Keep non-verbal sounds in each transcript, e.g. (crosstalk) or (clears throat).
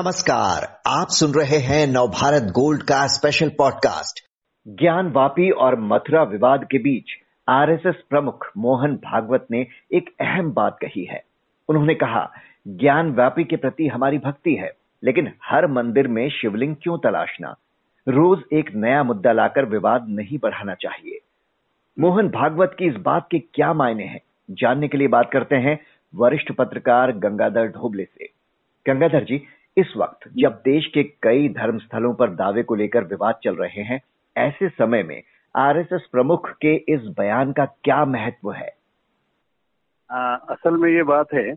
नमस्कार, आप सुन रहे हैं नवभारत गोल्ड का स्पेशल पॉडकास्ट ज्ञान वापी और मथुरा विवाद के बीच आरएसएस प्रमुख मोहन भागवत ने एक अहम बात कही है। उन्होंने कहा, ज्ञान व्यापी के प्रति हमारी भक्ति है, लेकिन हर मंदिर में शिवलिंग क्यों तलाशना? रोज एक नया मुद्दा लाकर विवाद नहीं बढ़ाना चाहिए। मोहन भागवत की इस बात के क्या मायने हैं? जानने के लिए बात करते हैं वरिष्ठ पत्रकार गंगाधर ढोबले से। गंगाधर जी इस वक्त जब देश के कई धर्म स्थलों पर दावे को लेकर विवाद चल रहे हैं ऐसे समय में आरएसएस प्रमुख के इस बयान का क्या महत्व है? आ, असल में ये बात है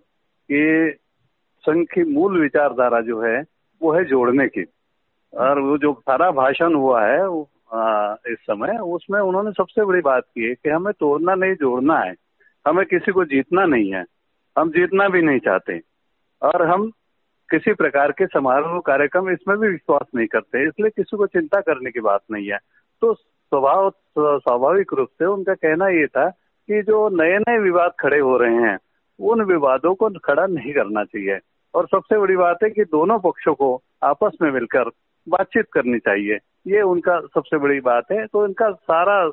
कि संघ की मूल विचारधारा जो है वो है जोड़ने की। और वो जो सारा भाषण हुआ है आ, इस समय उसमें उन्होंने सबसे बड़ी बात की है कि हमें तोड़ना नहीं जोड़ना है। हमें किसी को जीतना नहीं है। हम जीतना भी नहीं चाहते। और हम किसी प्रकार के समारोह कार्यक्रम इसमें भी विश्वास नहीं करते इसलिए किसी को चिंता करने की बात नहीं है। तो स्वभाव स्वाभाविक रूप से उनका कहना ये था कि जो नए नए विवाद खड़े हो रहे हैं उन विवादों को खड़ा नहीं करना चाहिए। और सबसे बड़ी बात है कि दोनों पक्षों को आपस में मिलकर बातचीत करनी चाहिए। ये उनका सबसे बड़ी बात है। तो इनका सारा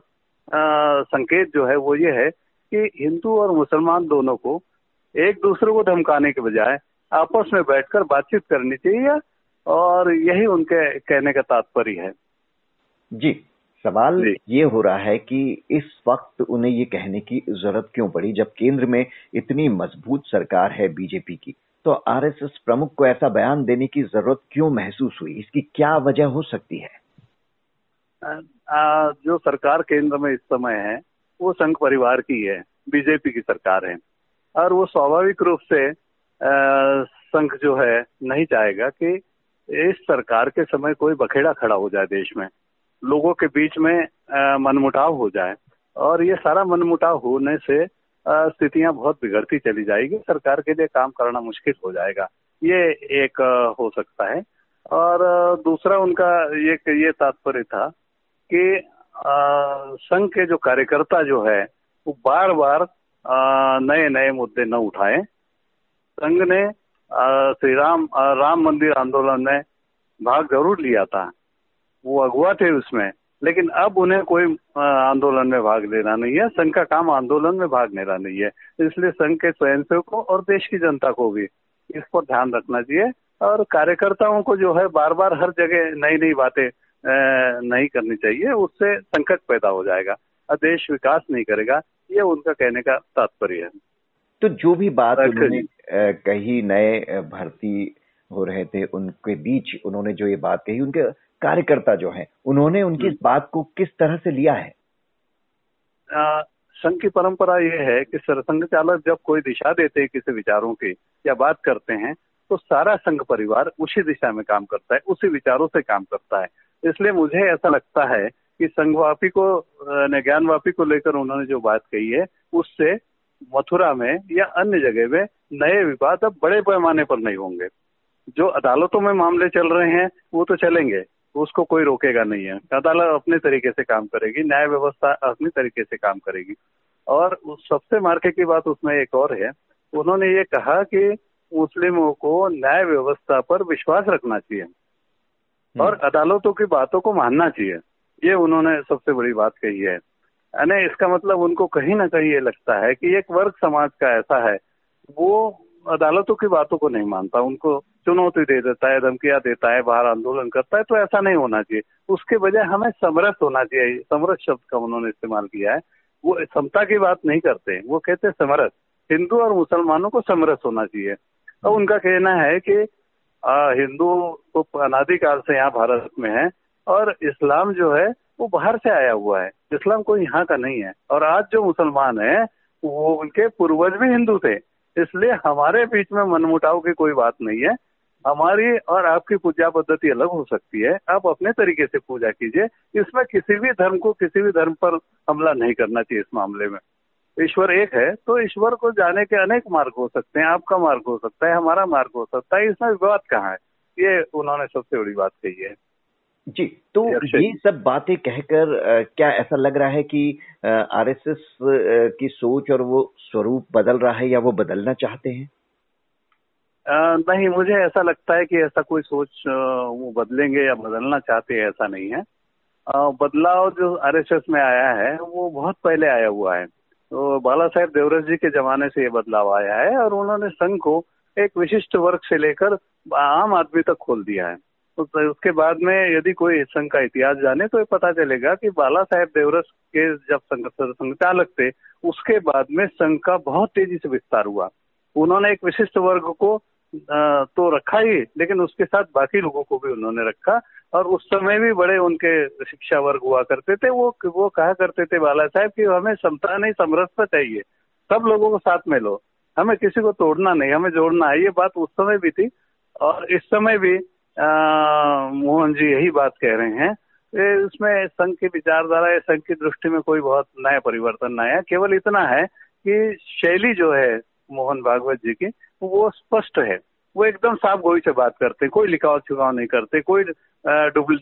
आ, संकेत जो है वो ये है कि हिंदू और मुसलमान दोनों को एक दूसरे को धमकाने के बजाय आपस में बैठकर बातचीत करनी चाहिए और यही उनके कहने का तात्पर्य है। जी सवाल ये हो रहा है कि इस वक्त उन्हें ये कहने की ज़रूरत क्यों पड़ी जब केंद्र में इतनी मज़बूत सरकार है बीजेपी की? तो आरएसएस प्रमुख को ऐसा बयान देने की ज़रूरत क्यों महसूस हुई? इसकी क्या वजह हो सकती है? आ, जो सरकार केंद्र में इस समय है वो संघ परिवार की है बीजेपी की सरकार है। और वो स्वाभाविक रूप से संघ जो है नहीं चाहेगा कि इस सरकार के समय कोई बखेड़ा खड़ा हो जाए देश में, लोगों के बीच में मनमुटाव हो जाए। और ये सारा मनमुटाव होने से स्थितियाँ बहुत बिगड़ती चली जाएगी। सरकार के लिए काम करना मुश्किल हो जाएगा। ये एक हो सकता है। और दूसरा उनका ये ये तात्पर्य था कि संघ के जो कार्यकर्ता जो है, वो बार बार नए नए मुद्दे न उठाएँ। संघ ने श्री राम राम मंदिर आंदोलन में भाग ज़रूर लिया था। वो अगुआ थे उसमें, लेकिन अब उन्हें कोई आंदोलन में भाग लेना नहीं है। संघ का काम आंदोलन में भाग लेना नहीं है। इसलिए संघ के स्वयंसेवकों और देश की जनता को भी इस पर ध्यान रखना चाहिए और कार्यकर्ताओं को जो है बार बार हर जगह नई नई बातें नहीं करनी चाहिए। उससे संकट पैदा हो जाएगा और देश विकास नहीं करेगा। ये उनका कहने का तात्पर्य है। तो जो भी बात उन्होंने कही नए भर्ती हो रहे थे उनके बीच उन्होंने जो ये बात कही उनके कार्यकर्ता जो हैं उन्होंने उनकी इस बात को किस तरह से लिया है? संघ की परंपरा ये है कि सरसंघ चालक जब कोई दिशा देते हैं किसी विचारों की या बात करते हैं तो सारा संघ परिवार उसी दिशा में काम करता है उसी विचारों से काम करता है। इसलिए मुझे ऐसा लगता है कि संघवापी को ज्ञानवापी को लेकर उन्होंने जो बात कही है उससे मथुरा में या अन्य जगह में नए विवाद अब बड़े पैमाने पर नहीं होंगे। जो अदालतों में मामले चल रहे हैं वो तो चलेंगे। उसको कोई रोकेगा नहीं है। अदालत अपने तरीके से काम करेगी न्याय व्यवस्था अपने तरीके से काम करेगी। और सबसे मार्के की बात उसमें एक और है। उन्होंने ये कहा कि मुस्लिमों को न्याय व्यवस्था पर विश्वास रखना चाहिए। हम्म। और अदालतों की बातों को मानना चाहिए। ये उन्होंने सबसे बड़ी बात कही है। यानी इसका मतलब उनको कहीं ना कहीं ये लगता है कि एक वर्ग समाज का ऐसा है, वो अदालतों की बातों को नहीं मानता, उनको चुनौती दे देता है, धमकियाँ देता है, बाहर आंदोलन करता है तो ऐसा नहीं होना चाहिए। उसके बजाय हमें समरस होना चाहिए, समरस शब्द का उन्होंने इस्तेमाल किया है। वो समता की बात नहीं करते, वो कहते समरस। हिंदू और मुसलमानों को समरस होना चाहिए। तो उनका कहना है कि हिंदू तो अनादिकाल से यहाँ भारत में है, और इस्लाम जो है वो बाहर से आया हुआ है। इस्लाम कोई यहाँ का नहीं है। और आज जो मुसलमान है, वो उनके पूर्वज भी हिंदू थे। इसलिए हमारे बीच में मनमुटाव की कोई बात नहीं है। हमारी और आपकी पूजा पद्धति अलग हो सकती है। आप अपने तरीके से पूजा कीजिए। इसमें किसी भी धर्म को किसी भी धर्म पर हमला नहीं करना चाहिए इस मामले में। ईश्वर एक है तो ईश्वर को जाने के अनेक मार्ग हो सकते हैं। आपका मार्ग हो सकता है, हमारा मार्ग हो सकता है। इसमें विवाद कहाँ है? ये उन्होंने सबसे बड़ी बात कही है। जी तो ये सब बातें कहकर क्या ऐसा लग रहा है कि आरएसएस की सोच और वो स्वरूप बदल रहा है या वो बदलना चाहते हैं? नहीं मुझे ऐसा लगता है कि ऐसा कोई सोच वो बदलेंगे या बदलना चाहते हैं ऐसा नहीं है। बदलाव जो आरएसएस में आया है वो बहुत पहले आया हुआ है। तो बाला साहेब देवरस जी के जमाने से ये बदलाव आया है और उन्होंने संघ को एक विशिष्ट वर्ग से लेकर आम आदमी तक खोल दिया है। तो उसके बाद में यदि कोई संघ का इतिहास जाने तो ये पता चलेगा कि बाला साहेब देवरस के जब संचालक थे, उसके बाद में संघ का बहुत तेज़ी से विस्तार हुआ। उन्होंने एक विशिष्ट वर्ग को तो रखा ही, लेकिन उसके साथ बाकी लोगों को भी उन्होंने रखा, और उस समय भी बड़े उनके शिक्षा वर्ग हुआ करते थे। वो वो कहा करते थे बाला साहेब कि हमें समता नहीं समरसता चाहिए, सब लोगों को साथ में लो। हमें किसी को तोड़ना नहीं, हमें जोड़ना है, ये बात उस समय भी थी। और इस समय भी मोहन जी यही बात कह रहे हैं। इसमें संघ की विचारधारा या संघ की दृष्टि में कोई बहुत नया परिवर्तन आया। केवल इतना है कि शैली जो है मोहन भागवत जी की, वो स्पष्ट है। वो एकदम साफ़ गोई से बात करते कोई लिखाव छिकाव नहीं करते, कोई डुबल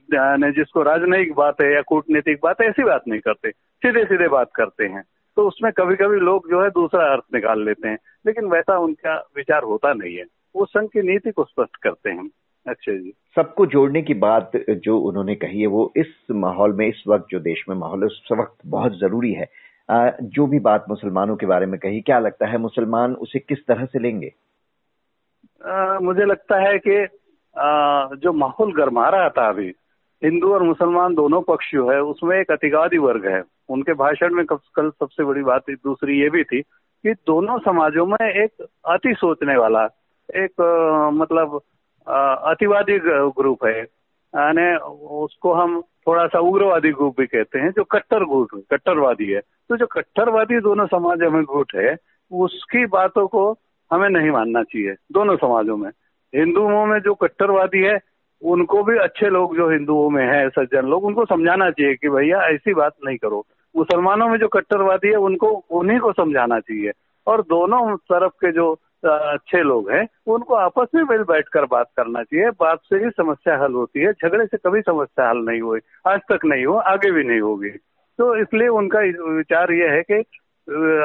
जिसको राजनयिक बात है या कूटनीतिक बात है, ऐसी बात नहीं करते। सीधे सीधे बात करते हैं। तो उसमें कभी कभी लोग जो है दूसरा अर्थ निकाल लेते हैं। लेकिन वैसा उनका विचार होता नहीं है। वो संघ की नीति को स्पष्ट करते हैं। अच्छा जी। सबको जोड़ने की बात जो उन्होंने कही है वो इस माहौल में इस वक्त जो देश में माहौल है उस वक्त बहुत ज़रूरी है। जो भी बात मुसलमानों के बारे में कही क्या लगता है मुसलमान उसे किस तरह से लेंगे? आ, मुझे लगता है कि आ, जो माहौल गर्मा रहा था अभी हिंदू और मुसलमान दोनों पक्ष जो है उसमें एक अतिवादी वर्ग है। उनके भाषण में कल सबसे बड़ी बात दूसरी ये भी थी कि दोनों समाजों में एक अति सोचने वाला एक आ, मतलब अतिवादी ग्रुप है। यानी उसको हम थोड़ा सा उग्रवादी ग्रुप भी कहते हैं, जो कट्टर गुट कट्टरवादी है। तो जो कट्टरवादी दोनों समाज में गुट है, उसकी बातों को हमें नहीं मानना चाहिए, दोनों समाजों में। हिंदुओं में जो कट्टरवादी है, उनको भी अच्छे लोग जो हिंदुओं में है, सज्जन लोग, उनको समझाना चाहिए कि भैया, ऐसी बात नहीं करो। मुसलमानों में जो कट्टरवादी है, उनको, उन्हीं को समझाना चाहिए। और दोनों तरफ़ के जो अच्छे लोग हैं, उनको आपस में मिल बैठ कर बात करना चाहिए। बात से ही समस्या हल होती है। झगड़े से कभी समस्या हल नहीं हुई। आज तक नहीं हो आगे भी नहीं होगी। तो इसलिए उनका विचार यह है कि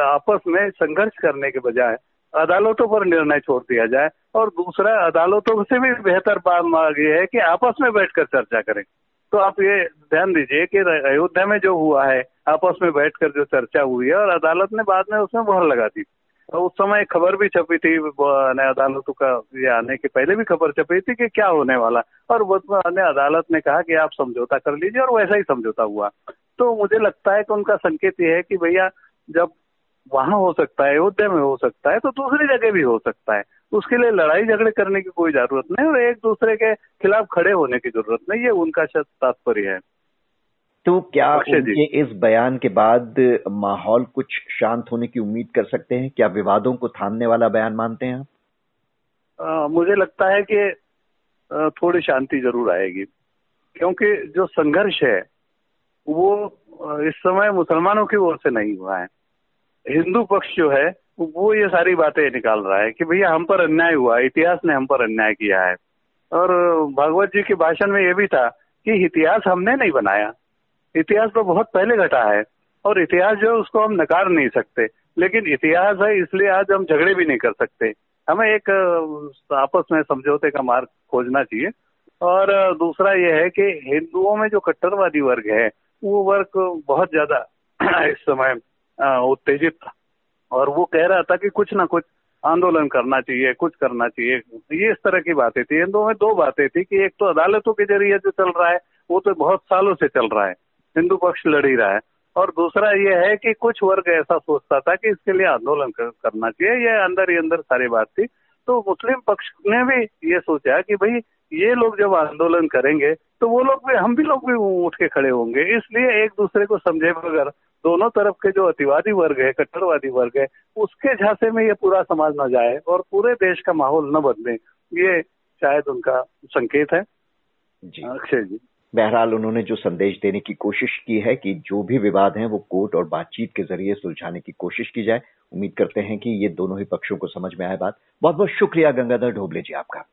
आपस में संघर्ष करने के बजाय अदालतों पर निर्णय छोड़ दिया जाए और दूसरा, अदालतों से भी बेहतर बात ये है कि आपस में बैठकर चर्चा करें। तो आप ये ध्यान दीजिए कि अयोध्या में जो हुआ है, आपस में बैठकर जो चर्चा हुई है और अदालत ने बाद में उसमें मोहर लगा दी। तो उस समय खबर भी छपी थी अदालतों का ये आने के पहले भी खबर छपी थी कि क्या होने वाला। और अन्य अदालत ने कहा कि आप समझौता कर लीजिए और वैसा ही समझौता हुआ। तो मुझे लगता है कि उनका संकेत ये है कि भैया, जब वहाँ हो सकता है, अयोध्या में हो सकता है तो दूसरी जगह भी हो सकता है। उसके लिए लड़ाई झगड़े करने की कोई ज़रूरत नहीं और एक दूसरे के खिलाफ खड़े होने की ज़रूरत नहीं, ये उनका शायद तात्पर्य है। तो क्या उनके इस बयान के बाद माहौल कुछ शांत होने की उम्मीद कर सकते हैं? क्या विवादों को थामने वाला बयान मानते हैं आप? मुझे लगता है कि थोड़ी शांति ज़रूर आएगी। क्योंकि जो संघर्ष है वो इस समय मुसलमानों की ओर से नहीं हुआ है। हिंदू पक्ष जो है वो ये सारी बातें निकाल रहा है कि भैया हम पर अन्याय हुआ इतिहास ने हम पर अन्याय किया है। और भागवत जी के भाषण में ये भी था कि इतिहास हमने नहीं बनाया। इतिहास तो बहुत पहले घटा है और इतिहास जो है उसको हम नकार नहीं सकते। लेकिन इतिहास है, इसलिए आज हम झगड़े भी नहीं कर सकते। हमें एक आपस में समझौते का मार्ग खोजना चाहिए। और दूसरा यह है कि हिंदुओं में जो कट्टरवादी वर्ग है, वो वर्ग बहुत ज़्यादा (clears throat) इस समय उत्तेजित था। और वो कह रहा था कि कुछ ना कुछ आंदोलन करना चाहिए, कुछ करना चाहिए। ये इस तरह की बातें थी। हिंदुओं में दो बातें थी कि एक तो अदालतों के ज़रिए जो चल रहा है, वो तो बहुत सालों से चल रहा है। हिंदू पक्ष लड़ ही रहा है। और दूसरा ये है कि कुछ वर्ग ऐसा सोचता था कि इसके लिए आंदोलन कर, करना चाहिए ये अंदर ही अंदर सारी बात थी। तो मुस्लिम पक्ष ने भी ये सोचा कि भाई ये लोग जब आंदोलन करेंगे तो वो लोग भी हम भी लोग भी उठ के खड़े होंगे। इसलिए एक दूसरे को समझे बगैर दोनों तरफ़ के जो अतिवादी वर्ग है कट्टरवादी वर्ग है उसके झांसे में ये पूरा समाज न जाए और पूरे देश का माहौल न बदले। ये शायद उनका संकेत है। अक्षय जी। बहरहाल उन्होंने जो संदेश देने की कोशिश की है कि जो भी विवाद हैं वो कोर्ट और बातचीत के ज़रिए सुलझाने की कोशिश की जाए। उम्मीद करते हैं कि ये दोनों ही पक्षों को समझ में आए बात। बहुत बहुत शुक्रिया गंगाधर ढोबले जी आपका।